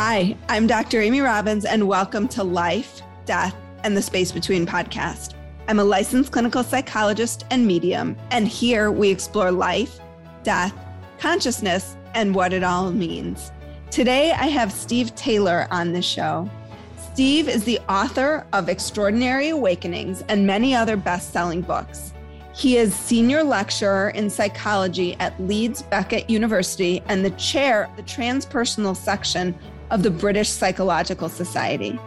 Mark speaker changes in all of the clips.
Speaker 1: Hi, I'm Dr. Amy Robbins, and welcome to Life, Death, and the Space Between podcast. I'm a licensed clinical psychologist and medium, and here we explore life, death, consciousness, and what it all means. Today, I have Steve Taylor on the show. Steve is the author of Extraordinary Awakenings and many other best selling books. He is senior lecturer in psychology at Leeds Beckett University and the chair of the transpersonal section of the British Psychological Society.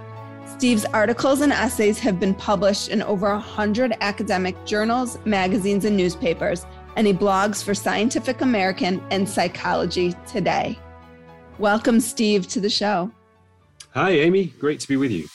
Speaker 1: Steve's articles and essays have been published in over 100 academic journals, magazines, and newspapers, and he blogs for Scientific American and Psychology Today. Welcome, Steve, to the show.
Speaker 2: Hi, Amy. Great to be with you.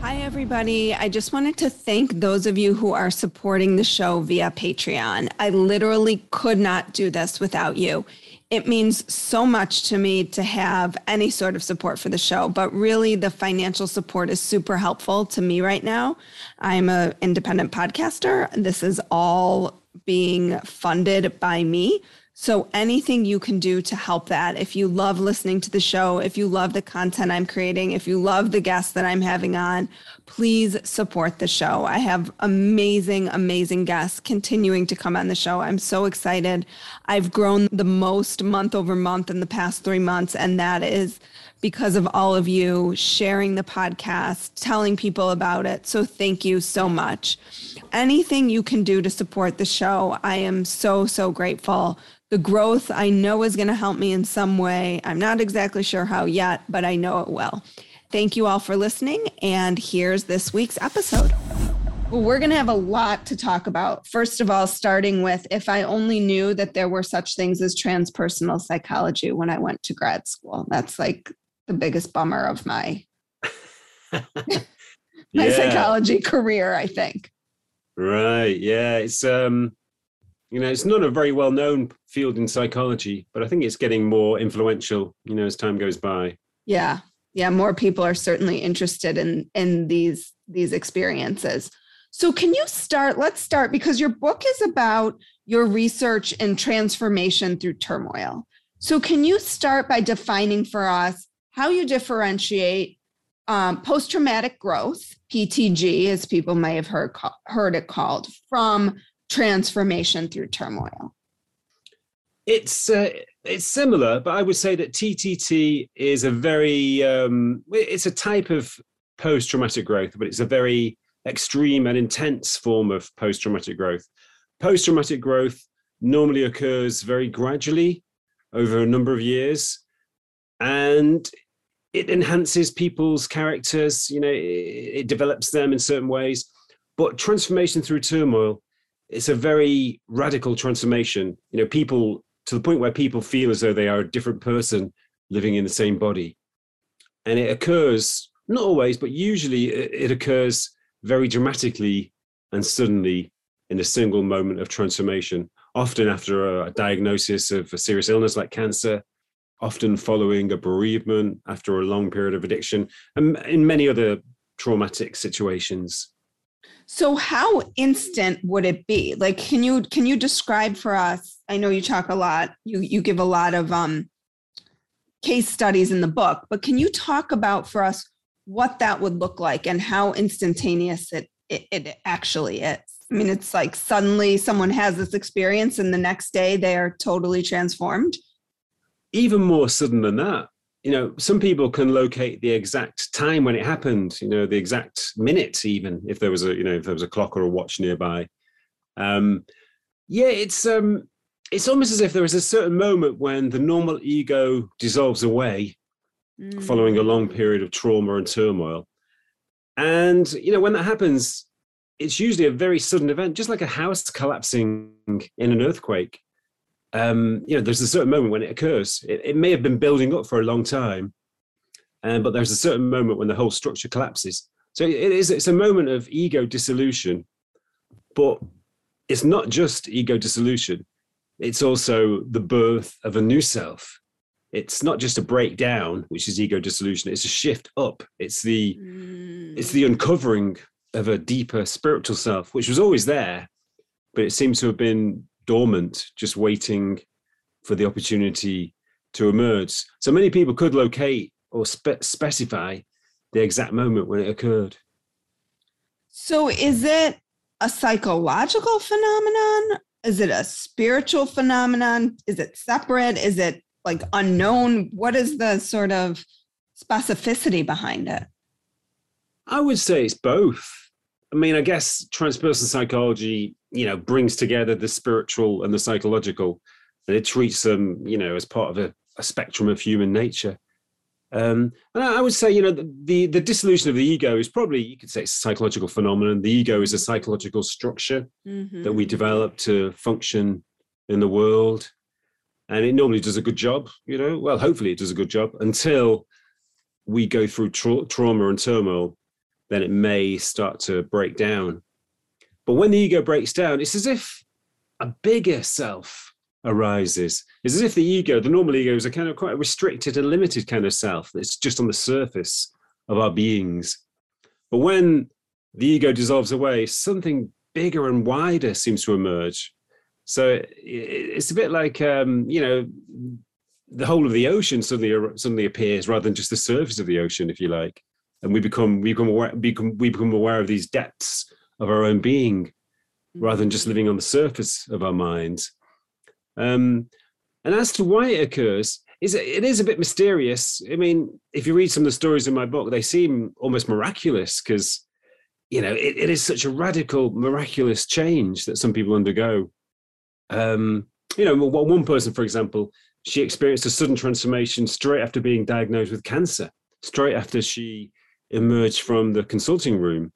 Speaker 1: Hi, everybody. I just wanted to thank those of you who are supporting the show via Patreon. I literally could not do this without you. It means so much to me to have any sort of support for the show, but really the financial support is super helpful to me right now. I'm an independent podcaster. This is all being funded by me. So anything you can do to help that, if you love listening to the show, if you love the content I'm creating, if you love the guests that I'm having on, please support the show. I have amazing, amazing guests continuing to come on the show. I'm so excited. I've grown the most month over month in the past three months, and that is because of all of you sharing the podcast, telling people about it. So thank you so much. Anything you can do to support the show, I am so, so grateful. The growth I know is going to help me in some way. I'm not exactly sure how yet, but I know it will. Thank you all for listening. And here's this week's episode. Well, we're going to have a lot to talk about. First of all, starting with if I only knew that there were such things as transpersonal psychology when I went to grad school. That's like the biggest bummer of my my
Speaker 2: Yeah.
Speaker 1: psychology career, I think.
Speaker 2: Right. Yeah. It's um, you know, it's not a very well known field in psychology, but I think it's getting more influential. You know, as time goes by.
Speaker 1: Yeah. Yeah, more people are certainly interested in in these these experiences. So can you start let's start because your book is about your research in transformation through turmoil. So can you start by defining for us how you differentiate um, post-traumatic growth, PTG, as people may have heard heard it called, from transformation through turmoil?
Speaker 2: It's uh, it's similar, but I would say that TTT is a very um, it's a type of post traumatic growth, but it's a very extreme and intense form of post traumatic growth. Post traumatic growth normally occurs very gradually over a number of years, and it enhances people's characters. You know, it, it develops them in certain ways. But transformation through turmoil it's a very radical transformation. You know, people to the point where people feel as though they are a different person living in the same body. And it occurs, not always, but usually it occurs very dramatically and suddenly in a single moment of transformation, often after a diagnosis of a serious illness like cancer, often following a bereavement after a long period of addiction, and in many other traumatic situations.
Speaker 1: So how instant would it be? Like can you can you describe for us? I know you talk a lot, you you give a lot of um case studies in the book, but can you talk about for us what that would look like and how instantaneous it it, it actually is? I mean, it's like suddenly someone has this experience and the next day they are totally transformed.
Speaker 2: Even more sudden than that you know, some people can locate the exact time when it happened, you know, the exact minute, even if there was a, you know, if there was a clock or a watch nearby. Um, yeah, it's um, it's almost as if there is a certain moment when the normal ego dissolves away, mm. following a long period of trauma and turmoil. And you know, when that happens, it's usually a very sudden event, just like a house collapsing in an earthquake um, you know, there's a certain moment when it occurs. It, it may have been building up for a long time, um, but there's a certain moment when the whole structure collapses. So it is it's a moment of ego dissolution, but it's not just ego dissolution. It's also the birth of a new self. It's not just a breakdown, which is ego dissolution. It's a shift up. It's the mm. it's the uncovering of a deeper spiritual self, which was always there, but it seems to have been dormant, just waiting for the opportunity to emerge. So many people could locate or spe- specify the exact moment when it occurred.
Speaker 1: So, is it a psychological phenomenon? Is it a spiritual phenomenon? Is it separate? Is it like unknown? What is the sort of specificity behind it?
Speaker 2: I would say it's both. I mean, I guess transpersonal psychology you know brings together the spiritual and the psychological and it treats them you know as part of a, a spectrum of human nature. Um, and I, would say you know the, the, the dissolution of the ego is probably you could say it's a psychological phenomenon. The ego is a psychological structure mm-hmm. that we develop to function in the world. And it normally does a good job you know well hopefully it does a good job until we go through tra- trauma and turmoil then it may start to break down but when the ego breaks down, it's as if a bigger self arises. It's as if the ego, the normal ego, is a kind of quite a restricted and limited kind of self that's just on the surface of our beings. But when the ego dissolves away, something bigger and wider seems to emerge. So it's a bit like, um, you know, the whole of the ocean suddenly suddenly appears rather than just the surface of the ocean, if you like, and we become we become aware, become, we become aware of these depths of our own being rather than just living on the surface of our minds. Um, and as to why it occurs, is it is a bit mysterious. I mean, if you read some of the stories in my book, they seem almost miraculous because, you know, it, it is such a radical, miraculous change that some people undergo. Um, you know, one person, for example, she experienced a sudden transformation straight after being diagnosed with cancer, straight after she emerged from the consulting room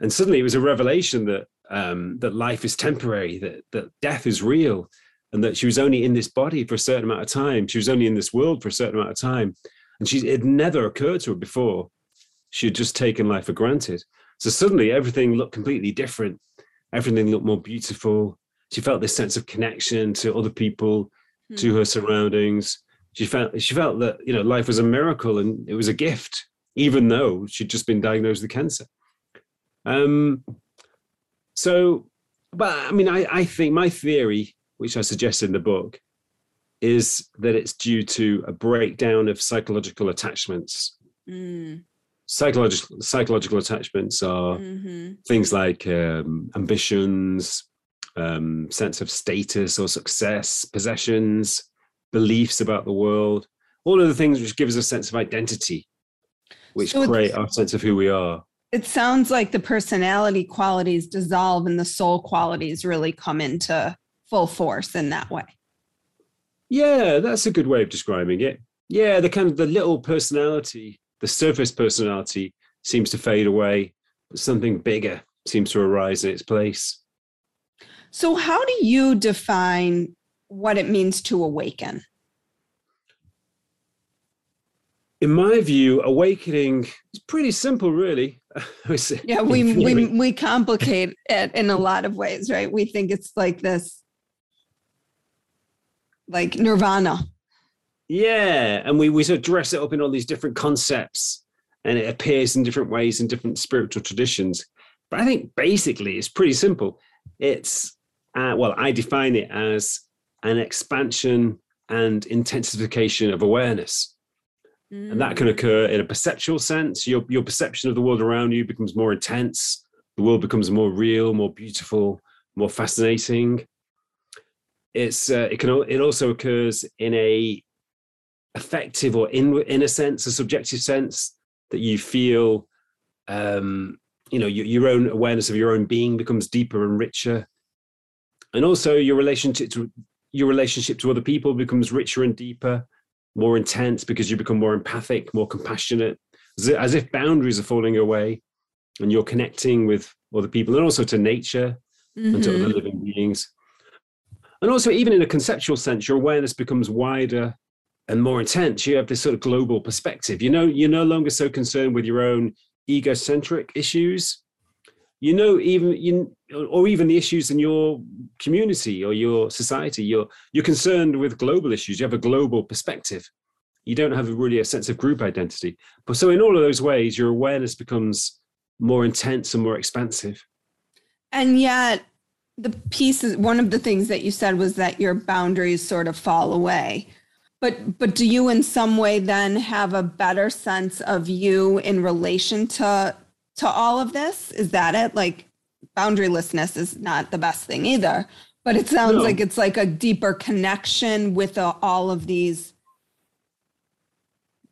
Speaker 2: and suddenly it was a revelation that um, that life is temporary, that that death is real, and that she was only in this body for a certain amount of time. She was only in this world for a certain amount of time, and she it never occurred to her before. She had just taken life for granted. So suddenly everything looked completely different. Everything looked more beautiful. She felt this sense of connection to other people, mm. to her surroundings. She felt she felt that you know life was a miracle and it was a gift, even though she'd just been diagnosed with cancer. Um, so, but I mean, I, I think my theory, which I suggest in the book, is that it's due to a breakdown of psychological attachments. Mm. Psychological psychological attachments are mm-hmm. things like um, ambitions, um, sense of status or success, possessions, beliefs about the world, all of the things which give us a sense of identity, which so create our sense of who we are
Speaker 1: it sounds like the personality qualities dissolve and the soul qualities really come into full force in that way.
Speaker 2: Yeah, that's a good way of describing it. Yeah, the kind of the little personality, the surface personality seems to fade away, but something bigger seems to arise in its place.
Speaker 1: So, how do you define what it means to awaken?
Speaker 2: In my view, awakening is pretty simple, really.
Speaker 1: yeah, we, we we complicate it in a lot of ways, right? We think it's like this, like nirvana.
Speaker 2: Yeah, and we we sort of dress it up in all these different concepts, and it appears in different ways in different spiritual traditions. But I think basically it's pretty simple. It's uh, well, I define it as an expansion and intensification of awareness. Mm. And that can occur in a perceptual sense. Your, your perception of the world around you becomes more intense. The world becomes more real, more beautiful, more fascinating. It's uh, it can it also occurs in a effective or in in a sense, a subjective sense that you feel, um, you know, your, your own awareness of your own being becomes deeper and richer and also your relationship to your relationship to other people becomes richer and deeper more intense because you become more empathic more compassionate as if boundaries are falling away and you're connecting with other people and also to nature mm-hmm. and to other mm-hmm. living beings and also even in a conceptual sense your awareness becomes wider and more intense you have this sort of global perspective you know you're no longer so concerned with your own egocentric issues you know even you or even the issues in your community or your society you're you're concerned with global issues. You have a global perspective. You don't have really a sense of group identity. But so in all of those ways your awareness becomes more intense and more expansive.
Speaker 1: And yet the pieces one of the things that you said was that your boundaries sort of fall away. But but do you in some way then have a better sense of you in relation to to all of this? Is that it? Like boundarylessness is not the best thing either, but it sounds no. like it's like a deeper connection with uh, all of these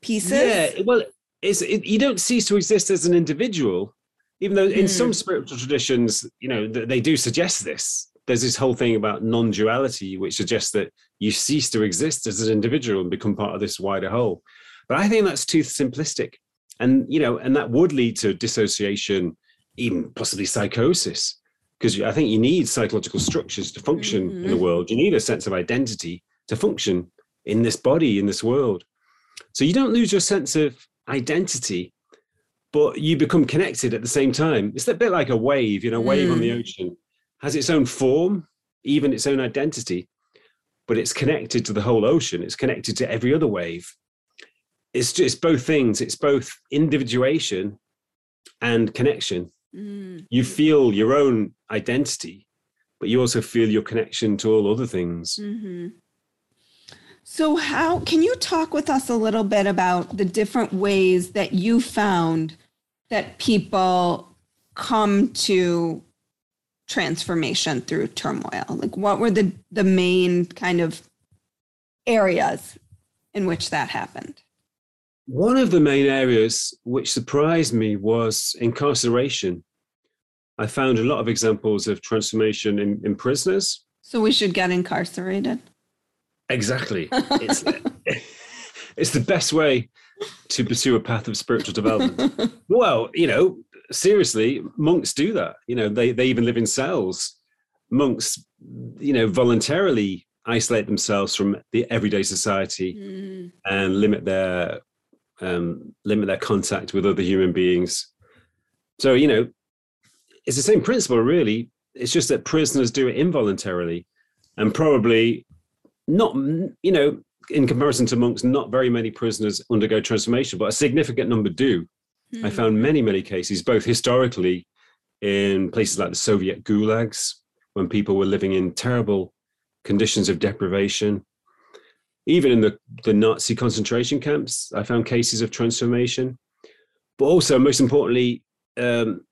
Speaker 1: pieces.
Speaker 2: Yeah, well, it's, it, you don't cease to exist as an individual, even though in mm. some spiritual traditions, you know, they do suggest this. There's this whole thing about non-duality, which suggests that you cease to exist as an individual and become part of this wider whole. But I think that's too simplistic and you know and that would lead to dissociation even possibly psychosis because i think you need psychological structures to function mm-hmm. in the mm-hmm. world you need a sense of identity to function in this body in this world so you don't lose your sense of identity but you become connected at the same time it's a bit like a wave you know wave mm. on the mm. ocean has its own form even its own identity but it's connected to the whole ocean it's connected to every other wave it's just both things. It's both individuation and connection. Mm. You feel your own identity, but you also feel your connection to all other things. Mm-hmm.
Speaker 1: So, how can you talk with us a little bit about the different ways that you found that people come to transformation through turmoil? Like, what were the, the main kind of areas in which that happened?
Speaker 2: One of the main areas which surprised me was incarceration. I found a lot of examples of transformation in, in prisoners.
Speaker 1: So we should get incarcerated.
Speaker 2: Exactly. It's, it's the best way to pursue a path of spiritual development. well, you know, seriously, monks do that. You know, they, they even live in cells. Monks, you know, voluntarily isolate themselves from the everyday society mm. and limit their um, limit their contact with other human beings. So, you know, it's the same principle, really. It's just that prisoners do it involuntarily and probably not, you know, in comparison to monks, not very many prisoners undergo transformation, but a significant number do. Mm. I found many, many cases, both historically in places like the Soviet gulags, when people were living in terrible conditions of deprivation, even in the, the Nazi concentration camps, I found cases of transformation. But also, most importantly, um,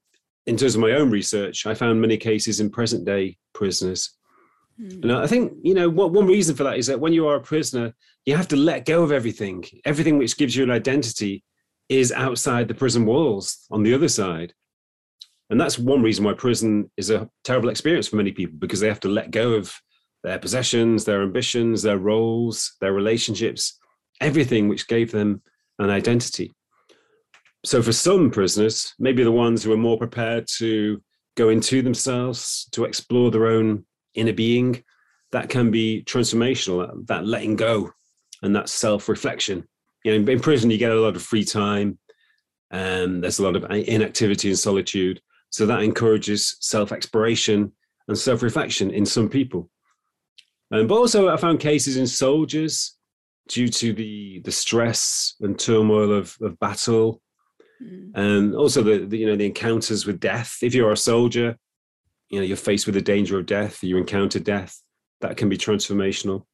Speaker 2: in terms of my own research, I found many cases in present day prisoners. Mm. And I think, you know, what, one reason for that is that when you are a prisoner, you have to let go of everything. Everything which gives you an identity is outside the prison walls on the other side. And that's one reason why prison is a terrible experience for many people because they have to let go of their possessions, their ambitions, their roles, their relationships, everything which gave them an identity. So, for some prisoners, maybe the ones who are more prepared to go into themselves, to explore their own inner being, that can be transformational. That letting go and that self reflection. You know, in, prison, you get a lot of free time, and there's a lot of inactivity and solitude. So that encourages self exploration and self reflection in some people. Um, but also, I found cases in soldiers due to the the stress and turmoil of, of battle, mm. and also the, the you know the encounters with death. If you're a soldier, you know you're faced with the danger of death. You encounter death. That can be transformational.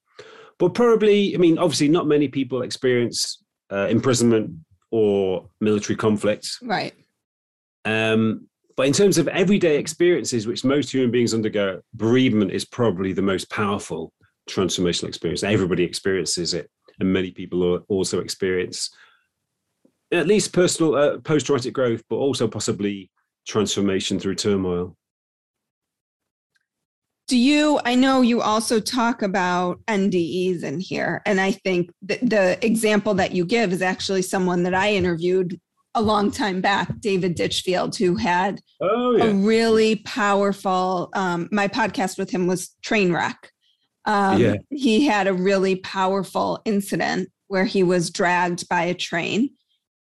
Speaker 2: But probably, I mean, obviously, not many people experience uh, imprisonment or military conflict.
Speaker 1: Right.
Speaker 2: Um, but in terms of everyday experiences, which most human beings undergo, bereavement is probably the most powerful transformational experience. Everybody experiences it, and many people also experience at least personal uh, post-traumatic growth, but also possibly transformation through turmoil.
Speaker 1: Do you? I know you also talk about NDEs in here, and I think the example that you give is actually someone that I interviewed a long time back, David Ditchfield, who had oh, yeah. a really powerful. Um, my podcast with him was Trainwreck. Um, yeah. He had a really powerful incident where he was dragged by a train.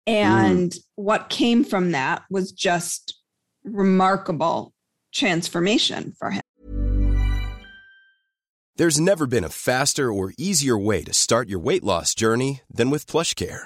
Speaker 1: And mm. what came from that was just remarkable transformation for him.
Speaker 3: There's never been a faster or easier way to start your weight loss journey than with PlushCare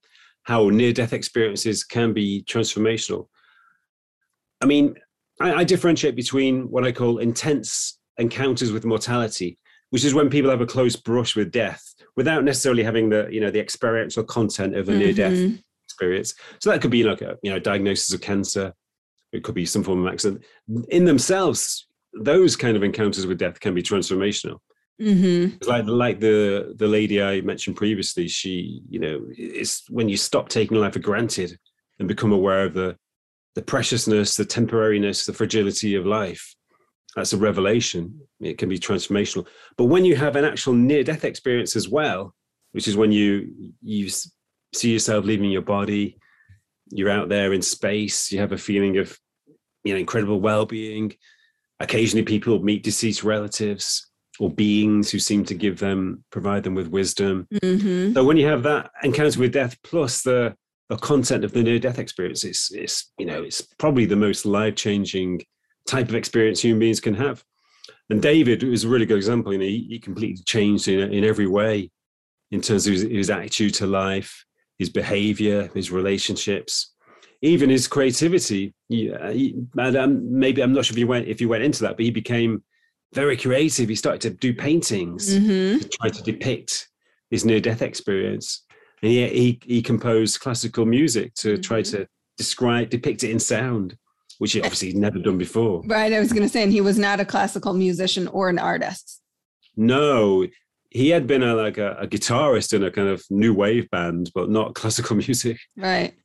Speaker 2: how near-death experiences can be transformational. I mean, I, I differentiate between what I call intense encounters with mortality, which is when people have a close brush with death without necessarily having the you know the experiential content of a near death mm-hmm. experience. So that could be like a you know diagnosis of cancer. It could be some form of accident. In themselves, those kind of encounters with death can be transformational. Mm-hmm. Like like the the lady I mentioned previously, she you know it's when you stop taking life for granted and become aware of the the preciousness, the temporariness, the fragility of life that's a revelation. It can be transformational. But when you have an actual near death experience as well, which is when you you see yourself leaving your body, you're out there in space, you have a feeling of you know incredible well-being. Occasionally people meet deceased relatives or beings who seem to give them provide them with wisdom. Mm-hmm. So when you have that encounter with death plus the the content of the near death experience, it's it's you know it's probably the most life-changing type of experience human beings can have. And David is a really good example. You know, he, he completely changed in, in every way in terms of his, his attitude to life, his behavior, his relationships, even his creativity. Yeah, he, um, maybe I'm not sure if you went if you went into that, but he became very creative. He started to do paintings mm-hmm. to try to depict his near-death experience, and he he, he composed classical music to mm-hmm. try to describe depict it in sound which he obviously never done before.
Speaker 1: Right. I was going to say, and he was not a classical musician or an artist.
Speaker 2: No, he had been a, like a, a guitarist in a kind of new wave band, but not classical music.
Speaker 1: Right.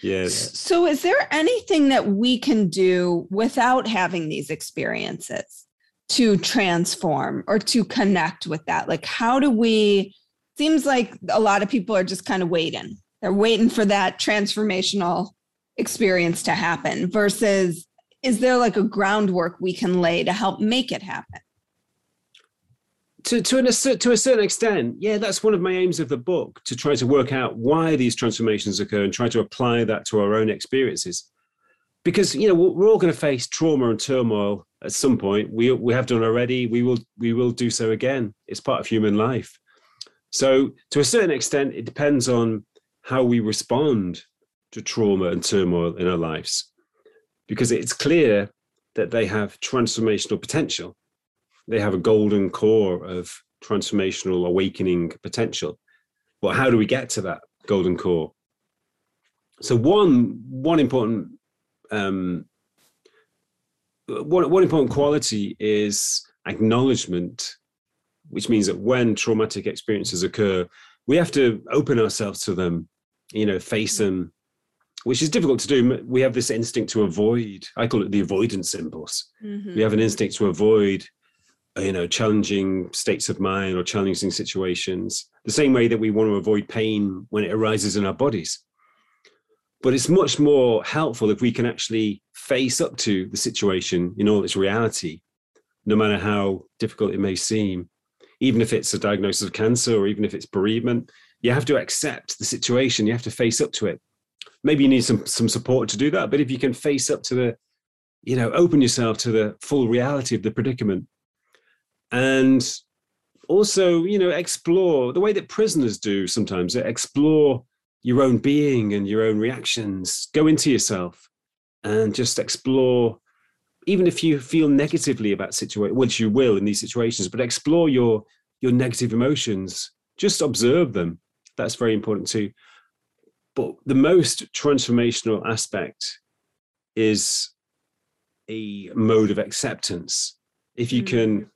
Speaker 2: Yes.
Speaker 1: So, is there anything that we can do without having these experiences to transform or to connect with that? Like, how do we? Seems like a lot of people are just kind of waiting. They're waiting for that transformational experience to happen versus is there like a groundwork we can lay to help make it happen?
Speaker 2: to to, an, to a certain extent, yeah, that's one of my aims of the book to try to work out why these transformations occur and try to apply that to our own experiences. Because you know we're all going to face trauma and turmoil at some point. We we have done already. We will we will do so again. It's part of human life. So to a certain extent, it depends on how we respond to trauma and turmoil in our lives, because it's clear that they have transformational potential they have a golden core of transformational awakening potential. But how do we get to that golden core? So one one important um, one, one important quality is acknowledgement, which means that when traumatic experiences occur, we have to open ourselves to them, you know, face them, which is difficult to do. We have this instinct to avoid. I call it the avoidance impulse. Mm-hmm. We have an instinct to avoid you know challenging states of mind or challenging situations the same way that we want to avoid pain when it arises in our bodies but it's much more helpful if we can actually face up to the situation in all its reality no matter how difficult it may seem. Even if it's a diagnosis of cancer or even if it's bereavement you have to accept the situation. You have to face up to it. Maybe you need some some support to do that but if you can face up to the you know open yourself to the full reality of the predicament. And also you know explore the way that prisoners do sometimes. Explore your own being and your own reactions. Go into yourself and just explore even if you feel negatively about situation which you will in these situations but explore your your negative emotions. Just observe them. That's very important too. But the most transformational aspect is a mode of acceptance. If you can mm.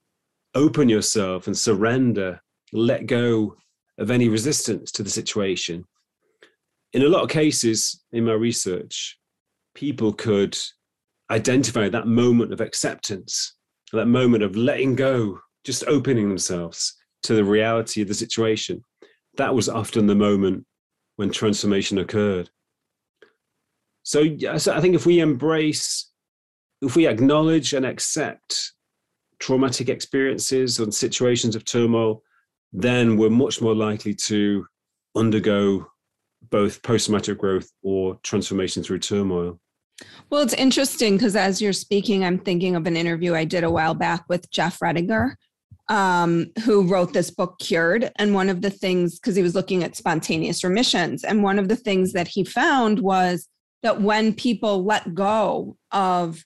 Speaker 2: open yourself and surrender, let go of any resistance to the situation. In a lot of cases in my research, people could identify that moment of acceptance, that moment of letting go, just opening themselves to the reality of the situation. That was often the moment when transformation occurred. So, I think if we embrace, if we acknowledge and accept traumatic experiences and situations of turmoil, then we're much more likely to undergo both post traumatic growth or transformation through turmoil.
Speaker 1: Well, it's interesting because as you're speaking, I'm thinking of an interview I did a while back with Jeff Rediger, um, who wrote this book, Cured. And one of the things, because he was looking at spontaneous remissions, and one of the things that he found was that when people let go of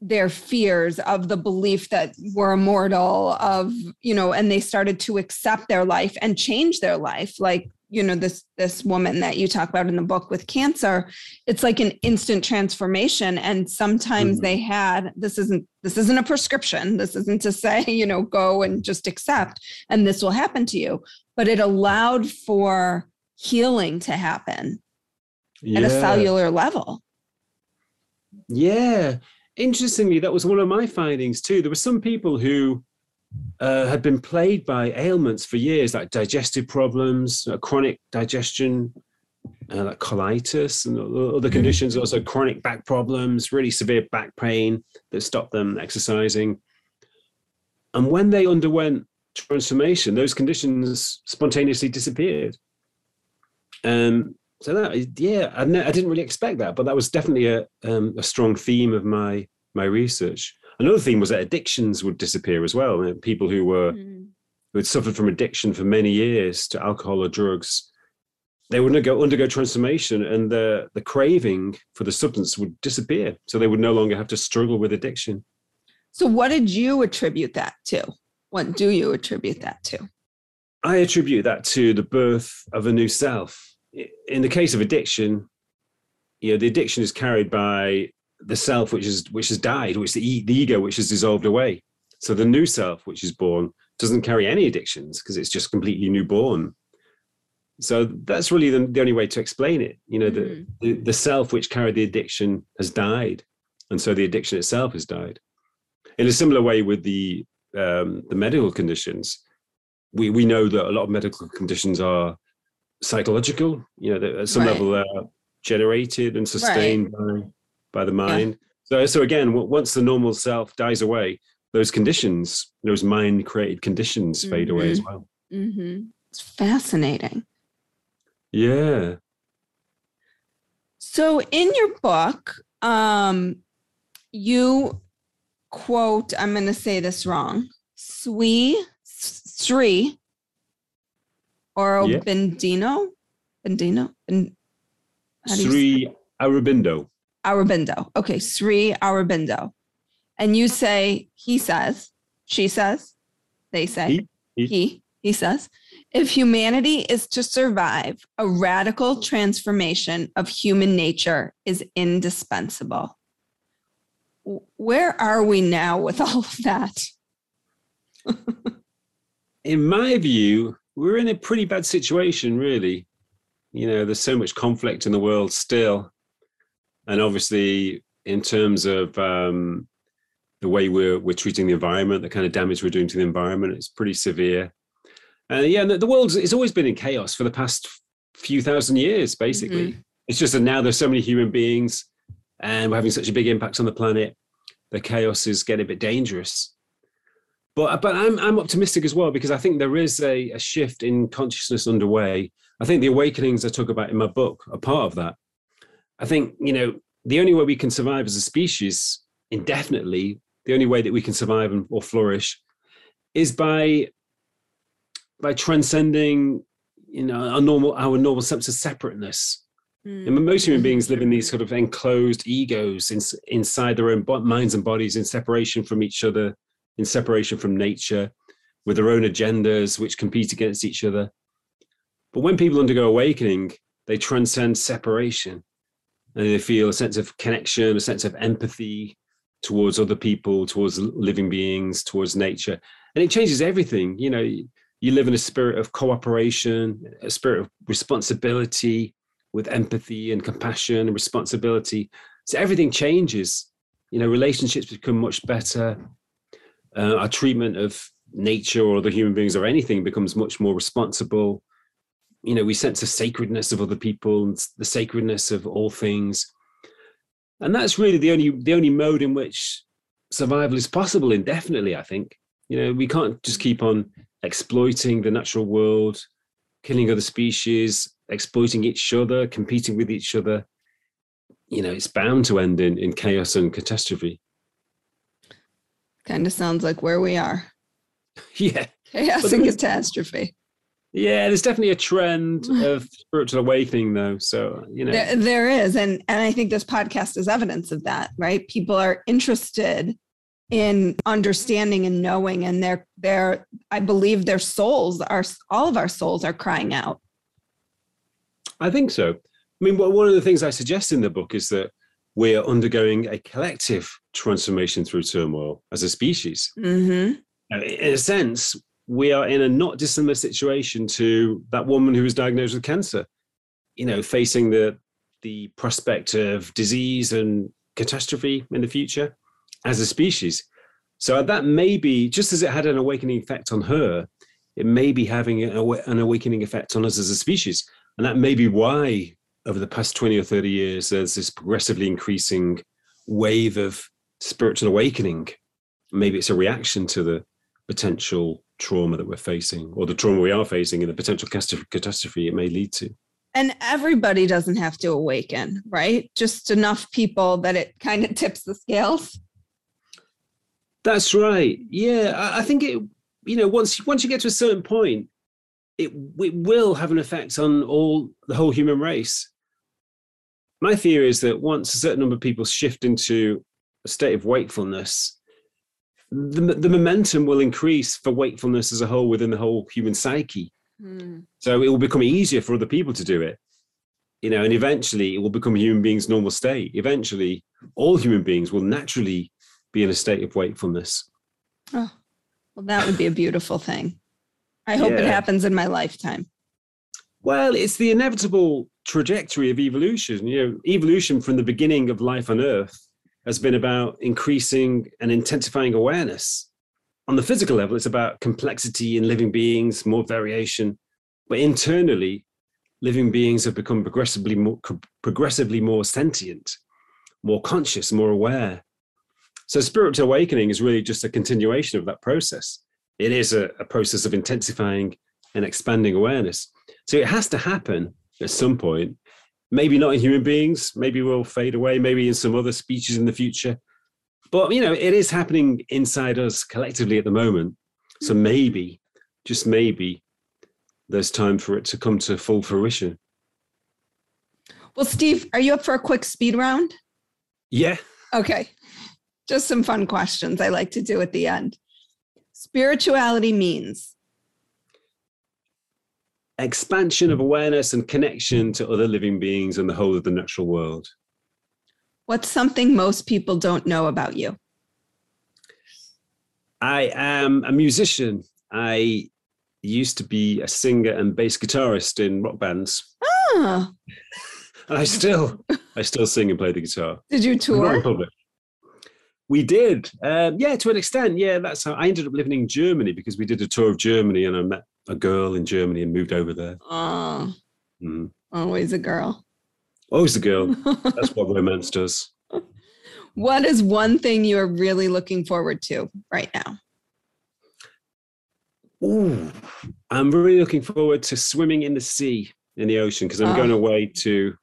Speaker 1: their fears of the belief that we're immortal of you know and they started to accept their life and change their life like you know this this woman that you talk about in the book with cancer it's like an instant transformation and sometimes mm-hmm. they had this isn't this isn't a prescription this isn't to say you know go and just accept and this will happen to you but it allowed for healing to happen yeah. at a cellular level
Speaker 2: yeah interestingly, that was one of my findings too. There were some people who uh, had been plagued by ailments for years, like digestive problems, uh, chronic digestion, uh, like colitis, and other mm. conditions. Also, chronic back problems, really severe back pain that stopped them exercising. And when they underwent transformation, those conditions spontaneously disappeared. Um, so that yeah I, I, didn't really expect that but that was definitely a, um, a strong theme of my my research another theme was that addictions would disappear as well. People who were mm. who had suffered from addiction for many years to alcohol or drugs they would undergo, undergo transformation and the the craving for the substance would disappear. So they would no longer have to struggle with addiction.
Speaker 1: So what did you attribute that to? What do you attribute that to?
Speaker 2: I attribute that to the birth of a new self. In the case of addiction, you know, the addiction is carried by the self which is which has died, which the, the ego which has dissolved away. So the new self which is born doesn't carry any addictions because it's just completely newborn. So that's really the, the only way to explain it. You know, mm-hmm. the, the, the self which carried the addiction has died, and so the addiction itself has died. In a similar way with the um, the medical conditions, we we know that a lot of medical conditions are psychological. You know, at some right. level they're generated and sustained right. by by the mind. Yeah. So so again, once the normal self dies away, those conditions, those mind created conditions fade mm-hmm. away as well.
Speaker 1: Mm-hmm. It's fascinating.
Speaker 2: Yeah.
Speaker 1: So in your book, um, you quote, I'm going to say this wrong, Sui Sri or yeah. Bendino, Bendino, ben,
Speaker 2: Sri Aurobindo.
Speaker 1: Aurobindo. Okay, Sri Aurobindo. And you say, he says, she says, they say, he, he, he, he says, if humanity is to survive, a radical transformation of human nature is indispensable. Where are we now with all of that?
Speaker 2: in my view, we're in a pretty bad situation, really. You know, there's so much conflict in the world still. And obviously, in terms of um, the way we're, we're treating the environment, the kind of damage we're doing to the environment, it's pretty severe. And yeah, the, the world it's always been in chaos for the past few thousand years, basically. Mm-hmm. It's just that now there's so many human beings and we're having such a big impact on the planet. The chaos is getting a bit dangerous. But but I'm I'm optimistic as well because I think there is a, a shift in consciousness underway. I think the awakenings I talk about in my book are part of that. I think you know the only way we can survive as a species indefinitely, the only way that we can survive and, or flourish, is by by transcending you know our normal our normal sense of separateness. Mm. And most human beings live in these sort of enclosed egos in, inside their own minds and bodies in separation from each other in separation from nature, with their own agendas which compete against each other. But when people undergo awakening, they transcend separation and they feel a sense of connection, a sense of empathy towards other people, towards living beings, towards nature. And it changes everything. You know, you live in a spirit of cooperation, a spirit of responsibility with empathy and compassion and responsibility. So everything changes. You know, relationships become much better uh, our treatment of nature or other human beings or anything becomes much more responsible. You know, we sense the sacredness of other people, and the sacredness of all things, and that's really the only the only mode in which survival is possible indefinitely. I think you know we can't just keep on exploiting the natural world, killing other species, exploiting each other, competing with each other. You know, it's bound to end in, in chaos and catastrophe.
Speaker 1: Kind of sounds like where we are.
Speaker 2: Yeah.
Speaker 1: Chaos and catastrophe.
Speaker 2: Yeah, there's definitely a trend of spiritual awakening, though. So you know,
Speaker 1: there, there is, and and I think this podcast is evidence of that. Right? People are interested in understanding and knowing, and they're they're. I believe their souls are all of our souls are crying out.
Speaker 2: I think so. I mean, one of the things I suggest in the book is that we are undergoing a collective transformation through turmoil as a species.
Speaker 1: Mm-hmm.
Speaker 2: In a sense, we are in a not dissimilar situation to that woman who was diagnosed with cancer. You know, facing the the prospect of disease and catastrophe in the future as a species. So that may be just as it had an awakening effect on her, it may be having an awakening effect on us as a species, and that may be why over the past 20 or 30 years, there's this progressively increasing wave of spiritual awakening. Maybe it's a reaction to the potential trauma that we're facing or the trauma we are facing and the potential catastrophe it may lead to.
Speaker 1: And everybody doesn't have to awaken, right? Just enough people that it kind of tips the scales.
Speaker 2: That's right. Yeah, I think it. You know, once once you get to a certain point, it, it will have an effect on all the whole human race. My theory is that once a certain number of people shift into a state of wakefulness, the, the momentum will increase for wakefulness as a whole within the whole human psyche. Mm. So it will become easier for other people to do it. You know, and eventually it will become human beings' normal state. Eventually, all human beings will naturally be in a state of wakefulness.
Speaker 1: Oh, well, that would be a beautiful thing. I hope yeah. it happens in my lifetime.
Speaker 2: Well, it's the inevitable trajectory of evolution. You know, evolution from the beginning of life on Earth has been about increasing and intensifying awareness. On the physical level, it's about complexity in living beings, more variation. But internally, living beings have become progressively more, progressively more sentient, more conscious, more aware. So spiritual awakening is really just a continuation of that process. It is a, a process of intensifying and expanding awareness. So it has to happen at some point. Maybe not in human beings. Maybe we'll fade away. Maybe in some other species in the future. But you know, it is happening inside us collectively at the moment. So hmm. maybe, just maybe, there's time for it to come to full fruition.
Speaker 1: Well, Steve, are you up for a quick speed round?
Speaker 2: Yeah.
Speaker 1: Okay. Just some fun questions I like to do at the end. Spirituality means
Speaker 2: Expansion of awareness and connection to other living beings and the whole of the natural world.
Speaker 1: what's something most people don't know about you?
Speaker 2: I am a musician. I used to be a singer and bass guitarist in rock bands.
Speaker 1: Ah,
Speaker 2: And I still I still sing and play the guitar.
Speaker 1: did you
Speaker 2: Not in public. We did. Um, yeah, to an extent. Yeah, that's how I ended up living in Germany because we did a tour of Germany and I met a girl in Germany and moved over there.
Speaker 1: Oh,
Speaker 2: Mm.
Speaker 1: always a girl.
Speaker 2: Always a girl. That's what romance does.
Speaker 1: what is one thing you are really looking forward to right now?
Speaker 2: Ooh, I'm really looking forward to swimming in the sea, in the ocean, because I'm
Speaker 1: Oh.
Speaker 2: going away to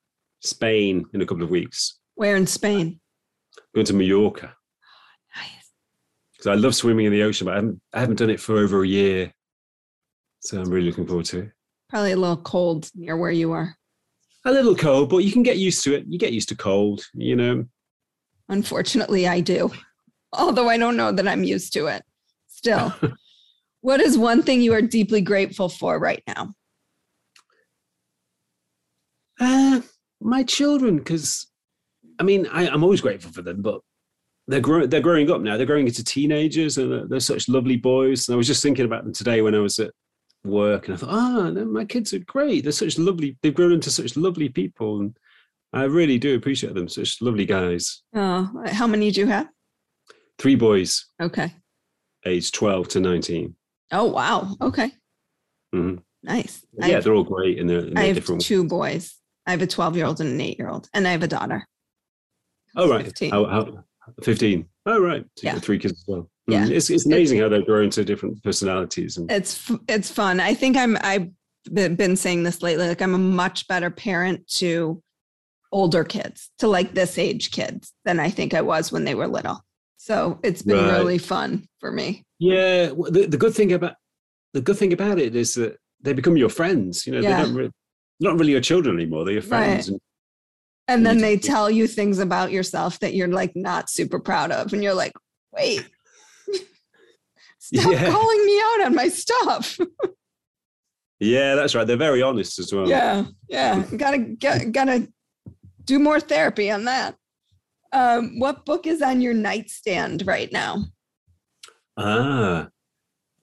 Speaker 2: Spain in a couple of weeks.
Speaker 1: Where in Spain?
Speaker 2: Going to Mallorca.
Speaker 1: Nice.
Speaker 2: because I love swimming in the ocean, but I haven't, I haven't done it for over a year. So I'm really looking forward to it.
Speaker 1: Probably a little cold near where you are.
Speaker 2: A little cold, but you can get used to it. You get used to cold, you know.
Speaker 1: Unfortunately, I do. Although I don't know that I'm used to it. Still, what is one thing you are deeply grateful for right now?
Speaker 2: Uh, my children, because I mean, I, I'm always grateful for them, but they're growing. They're growing up now. They're growing into teenagers, and they're, they're such lovely boys. And I was just thinking about them today when I was at work, and I thought, ah, no, my kids are great. They're such lovely. They've grown into such lovely people, and I really do appreciate them. Such lovely guys.
Speaker 1: Oh, how many do you have?
Speaker 2: Three boys,
Speaker 1: Okay.
Speaker 2: Age 12 to 19.
Speaker 1: Oh, wow. Okay.
Speaker 2: Mhm.
Speaker 1: Nice.
Speaker 2: Yeah,
Speaker 1: have,
Speaker 2: they're all great and they're.
Speaker 1: I have
Speaker 2: different.
Speaker 1: two boys. I have a 12 year old and an eight year old, and I have a daughter.
Speaker 2: Oh right,
Speaker 1: 15.
Speaker 2: How, how, fifteen. Oh right, so you
Speaker 1: Yeah.
Speaker 2: got three kids as well.
Speaker 1: Yeah.
Speaker 2: Mm, it's it's amazing how they grow into different personalities and
Speaker 1: It's it's fun. I think I'm I've been saying this lately. Like I'm a much better parent to older kids, to like this age kids, than I think I was when they were little. So it's been
Speaker 2: Right.
Speaker 1: really fun for me.
Speaker 2: yeah. The, the good thing about the good thing about it is that they become your friends. You know,
Speaker 1: Yeah.
Speaker 2: they don't re- not really your children anymore. They're your friends.
Speaker 1: Right.
Speaker 2: And
Speaker 1: And then they tell you things about yourself that you're like not super proud of, and you're like, wait. Stop
Speaker 2: Yeah.
Speaker 1: calling me out on my stuff.
Speaker 2: yeah, that's right. They're very honest as well.
Speaker 1: Yeah, yeah. Gotta get, gotta do more therapy on that. Um, what book is on your nightstand right now?
Speaker 2: Ah,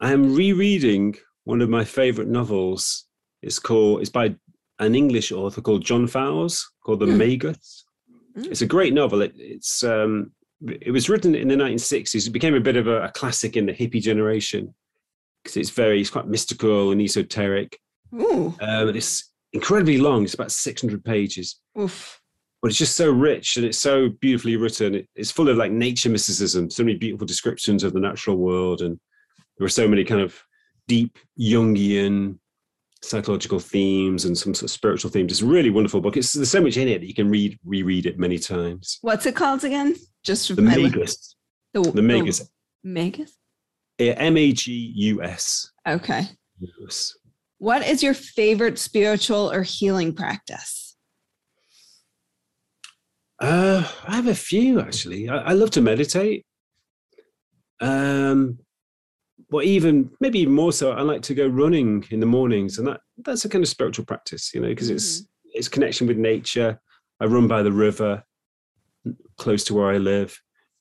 Speaker 2: I'm rereading one of my favorite novels. It's called. It's by an English author called John Fowles, called The
Speaker 1: Hmm.
Speaker 2: Magus.
Speaker 1: Hmm.
Speaker 2: It's a great novel. It, it's um, it was written in the 1960s. It became a bit of a, a classic in the hippie generation because it's very, it's quite mystical and esoteric. Um, it's incredibly long. It's about 600 pages,
Speaker 1: oof.
Speaker 2: but it's just so rich and it's so beautifully written. It, it's full of like nature mysticism, so many beautiful descriptions of the natural world, and there are so many kind of deep Jungian psychological themes and some sort of spiritual themes. It's a really wonderful book. It's there's so much in it that you can read, reread it many times.
Speaker 1: What's it called again? Just
Speaker 2: The Magus,
Speaker 1: The,
Speaker 2: the Magus,
Speaker 1: Magus.
Speaker 2: M A G U S.
Speaker 1: Okay. What is your favorite spiritual or healing practice?
Speaker 2: Uh, I have a few actually. I, I love to meditate. Um, but even maybe even more so, I like to go running in the mornings, and that that's a kind of spiritual practice, you know, because it's it's connection with nature. I run by the river, close to where I live,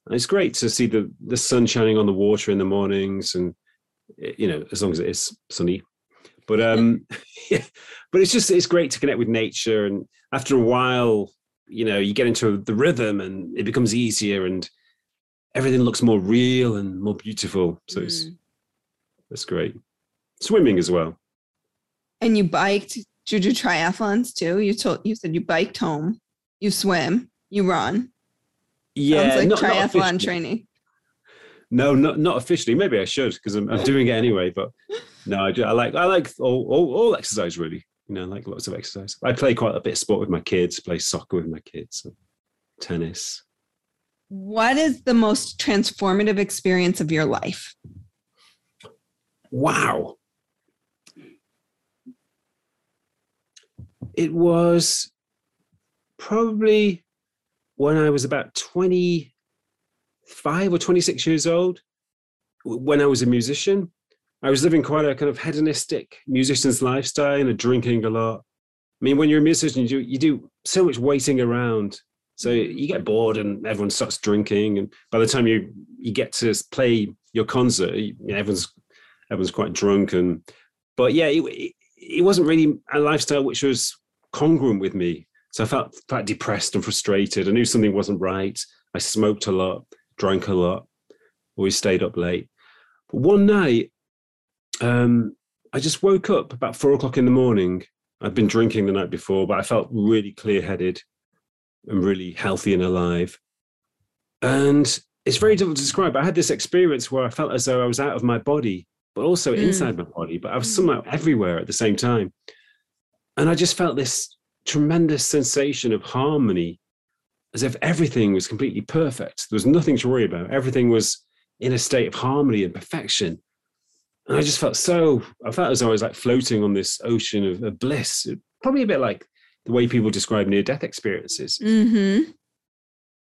Speaker 2: and it's great to see the the sun shining on the water in the mornings, and eh, you know, as long as it is sunny. But um, yeah, but it's just it's great to connect with nature, and after a while, you know, you get into the rhythm, and it becomes easier, and everything looks more real and more beautiful. So
Speaker 1: Mm.
Speaker 2: it's great. Swimming as well.
Speaker 1: And you biked. Did you do triathlons too? You told you said you biked home. You swim. You run.
Speaker 2: Yeah,
Speaker 1: Sounds like
Speaker 2: not- not
Speaker 1: triathlon
Speaker 2: officially.
Speaker 1: training.
Speaker 2: No, not not officially. Maybe I should because I'm, I'm doing it anyway. But no, I, do, I like I like all, all, all exercise really. You know, I like lots of exercise. I play quite a bit of sport with my kids. Play soccer with my kids, tennis.
Speaker 1: What is the most transformative experience of your life?
Speaker 2: Wow. It was probably when I was about 25 or 26 years old, when I was a musician. I was living quite a kind of hedonistic musician's lifestyle and drinking a lot. I mean, when you're a musician, you do, you do so much waiting around. So you get bored and everyone starts drinking. And by the time you, you get to play your concert, everyone's, everyone's quite drunk. And, but yeah, it, it wasn't really a lifestyle which was congruent with me. So I felt quite depressed and frustrated. I knew something wasn't right. I smoked a lot, drank a lot, always stayed up late. But one night, um, I just woke up about four o'clock in the morning. I'd been drinking the night before, but I felt really clear headed and really healthy and alive. And it's very difficult to describe. I had this experience where I felt as though I was out of my body, but also mm. inside my body, but I was mm. somehow everywhere at the same time. And I just felt this tremendous sensation of harmony, as if everything was completely perfect. There was nothing to worry about. Everything was in a state of harmony and perfection. And I just felt so, I felt as though I was like floating on this ocean of, of bliss, probably a bit like the way people describe near death experiences.
Speaker 1: Mm-hmm.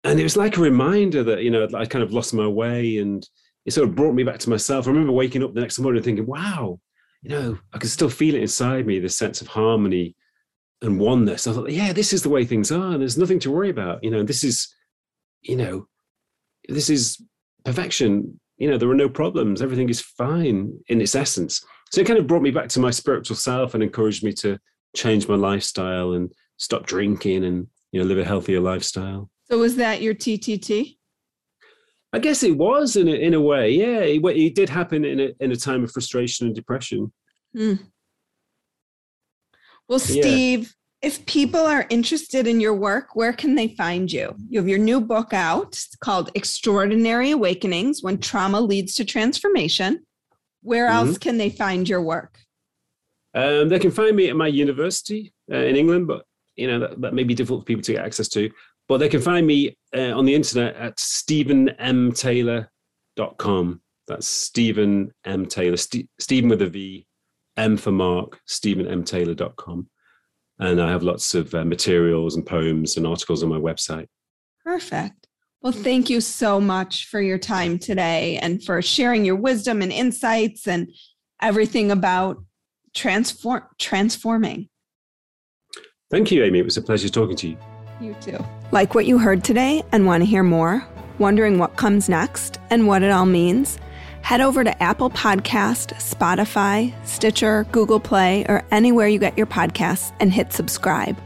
Speaker 2: And it was like a reminder that, you know, I kind of lost my way and it sort of brought me back to myself. I remember waking up the next morning thinking, wow, you know, I can still feel it inside me, this sense of harmony and oneness. I thought, yeah, this is the way things are. There's nothing to worry about. You know, this is, you know, this is perfection you know, there are no problems. Everything is fine in its essence. So it kind of brought me back to my spiritual self and encouraged me to change my lifestyle and stop drinking and, you know, live a healthier lifestyle.
Speaker 1: So was that your TTT?
Speaker 2: I guess it was in a, in a way. Yeah, it, it did happen in a, in a time of frustration and depression.
Speaker 1: Mm. Well, Steve, if people are interested in your work, where can they find you? You have your new book out called Extraordinary Awakenings When Trauma Leads to Transformation. Where mm-hmm. else can they find your work?
Speaker 2: Um, they can find me at my university uh, in England, but you know that, that may be difficult for people to get access to. But they can find me uh, on the internet at stephenmtaylor.com. That's Stephen M. Taylor, St- Stephen with a V, M for Mark, stephenmtaylor.com and I have lots of uh, materials and poems and articles on my website.
Speaker 1: Perfect. Well, thank you so much for your time today and for sharing your wisdom and insights and everything about transform transforming.
Speaker 2: Thank you, Amy. It was a pleasure talking to you.
Speaker 1: You too. Like what you heard today and want to hear more? Wondering what comes next and what it all means? head over to Apple Podcast, Spotify, Stitcher, Google Play, or anywhere you get your podcasts and hit subscribe.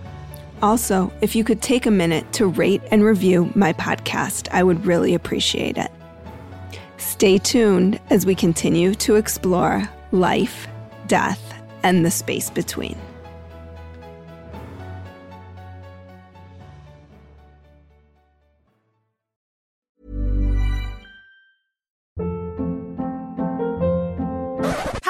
Speaker 1: Also, if you could take a minute to rate and review my podcast, I would really appreciate it. Stay tuned as we continue to explore life, death, and the space between.